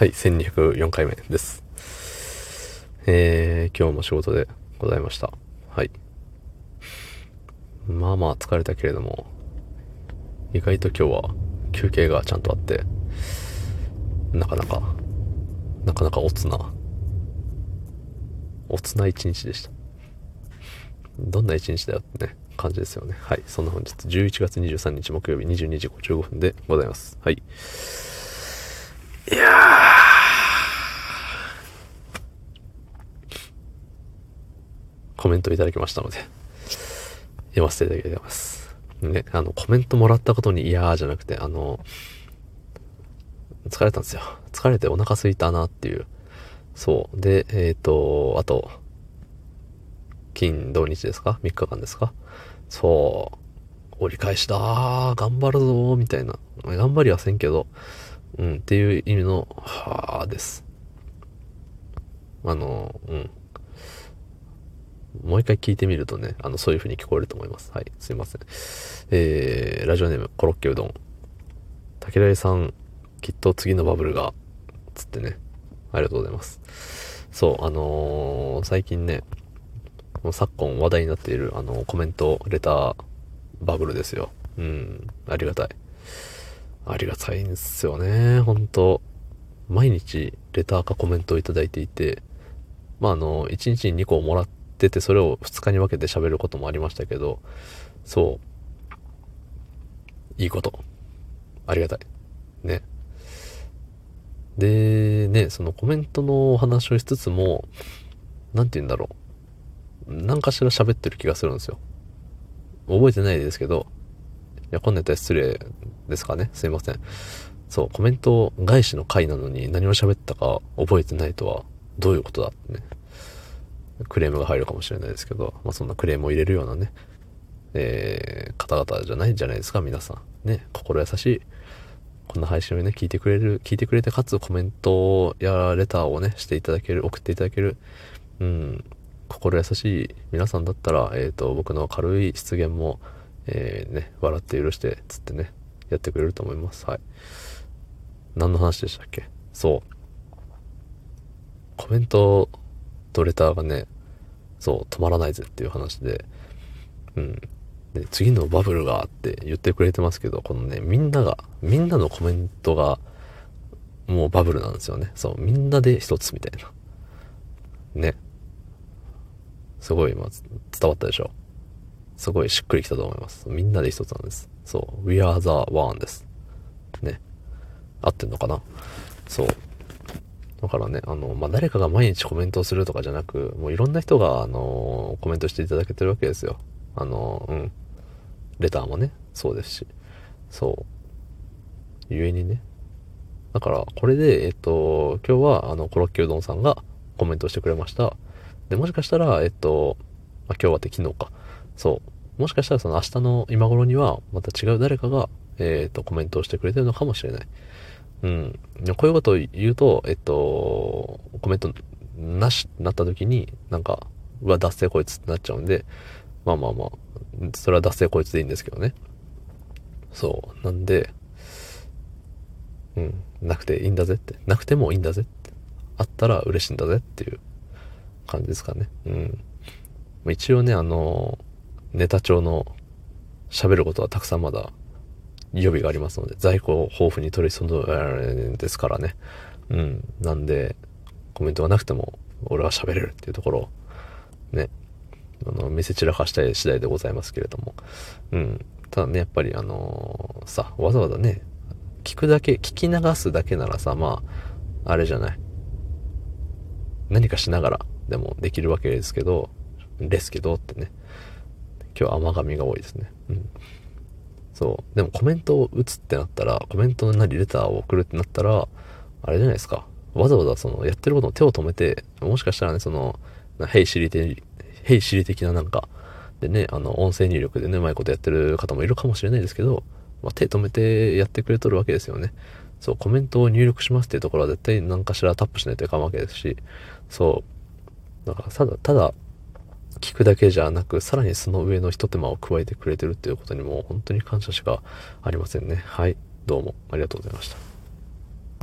はい、1204回目です。えー、今日も仕事でございました。はい。まあまあ疲れたけれども、意外と今日は休憩がちゃんとあって、なかなか、なかなかおつな、おつな一日でした。どんな一日だよってね、感じですよね。はい。そんな本日、11月23日木曜日22時55分でございます。はい。いやーコメントいただきましたので、読ませていただきます。ね、あの、コメントもらったことにいやーじゃなくて、あの、疲れたんですよ。疲れてお腹空いたなっていう。そう。で、えっ、ー、と、あと、金、土日ですか ?3 日間ですか？そう。折り返しだー頑張るぞーみたいな。頑張りはせんけど、うん、っていう意味の、はーです。あの、うん。もう一回聞いてみるとね、あの、そういう風に聞こえると思います。はい、すいません。えー、ラジオネーム、コロッケうどん。竹来さん、きっと次のバブルが、つってね、ありがとうございます。そう、あのー、最近ね、昨今話題になっている、あの、コメント、レター、バブルですよ。うん、ありがたい。ありがたいんですよね、本当毎日、レターかコメントをいただいていて、まあ、あの、1日に2個もらってて、それを2日に分けて喋ることもありましたけど、そう、いいこと。ありがたい。ね。で、ね、そのコメントのお話をしつつも、なんて言うんだろう。何かしら喋ってる気がするんですよ。覚えてないですけど、いや、こんなやったら失礼ですかね。すいません。そう、コメント返しの回なのに何を喋ったか覚えてないとはどういうことだってね。クレームが入るかもしれないですけど、まあそんなクレームを入れるようなね、えー、方々じゃないんじゃないですか、皆さん。ね、心優しい。こんな配信をね、聞いてくれる、聞いてくれて、かつコメントやレターをね、していただける、送っていただける、うん、心優しい皆さんだったら、えっ、ー、と、僕の軽い失言も、えー、ね、笑って許して、つってね、やってくれると思います。はい。何の話でしたっけ？そう。コメントとレターがね、そう、止まらないぜっていう話で、うん。で、次のバブルがって言ってくれてますけど、このね、みんなが、みんなのコメントが、もうバブルなんですよね。そう、みんなで一つみたいな。ね。すごい今伝わったでしょすごいしっくりきたと思います。みんなで一つなんです。そう。We are the one です。ね。合ってんのかなそう。からね、あの、まあ、誰かが毎日コメントをするとかじゃなく、もういろんな人が、あの、コメントしていただけてるわけですよ。あの、うん。レターもね、そうですし。そう。ゆえにね。だから、これで、えっと、今日は、あの、コロッケうどんさんがコメントしてくれました。で、もしかしたら、えっと、まあ、今日はって昨日か。そう。もしかしたらその明日の今頃には、また違う誰かが、えっと、コメントをしてくれてるのかもしれない。うん。こういうことを言うと、えっと、コメントなし、なった時に、なんか、うわ、脱税こいつってなっちゃうんで、まあまあまあ、それは脱税こいつでいいんですけどね。そう。なんで、うん、なくていいんだぜって。なくてもいいんだぜって。あったら嬉しいんだぜっていう感じですかね。うん。一応ね、あの、ネタ帳の喋ることはたくさんまだ予備がありますので、在庫を豊富に取り揃えですからね。うん。なんで、コメントがなくても俺は喋れるっていうところをね、あの、見せ散らかしたい次第でございますけれども。うん。ただね、やっぱりあのー、さ、わざわざね、聞くだけ、聞き流すだけならさ、まあ、あれじゃない。何かしながらでもできるわけですけど、ですけどってね。今日は甘噛みが多いですね。うん。そう。でもコメントを打つってなったら、コメントの何レターを送るってなったら、あれじゃないですか。わざわざそのやってることの手を止めて、もしかしたらね、その、ヘイシリ的、ヘイシリ的ななんか、でね、あの、音声入力でね、うまいことやってる方もいるかもしれないですけど、まあ、手止めてやってくれとるわけですよね。そう、コメントを入力しますっていうところは絶対何かしらタップしないといかんわけですし、そう、だからただ、ただ、聞くだけじゃなく、さらにその上の一手間を加えてくれてるっていうことにも本当に感謝しかありませんね。はい。どうもありがとうございました。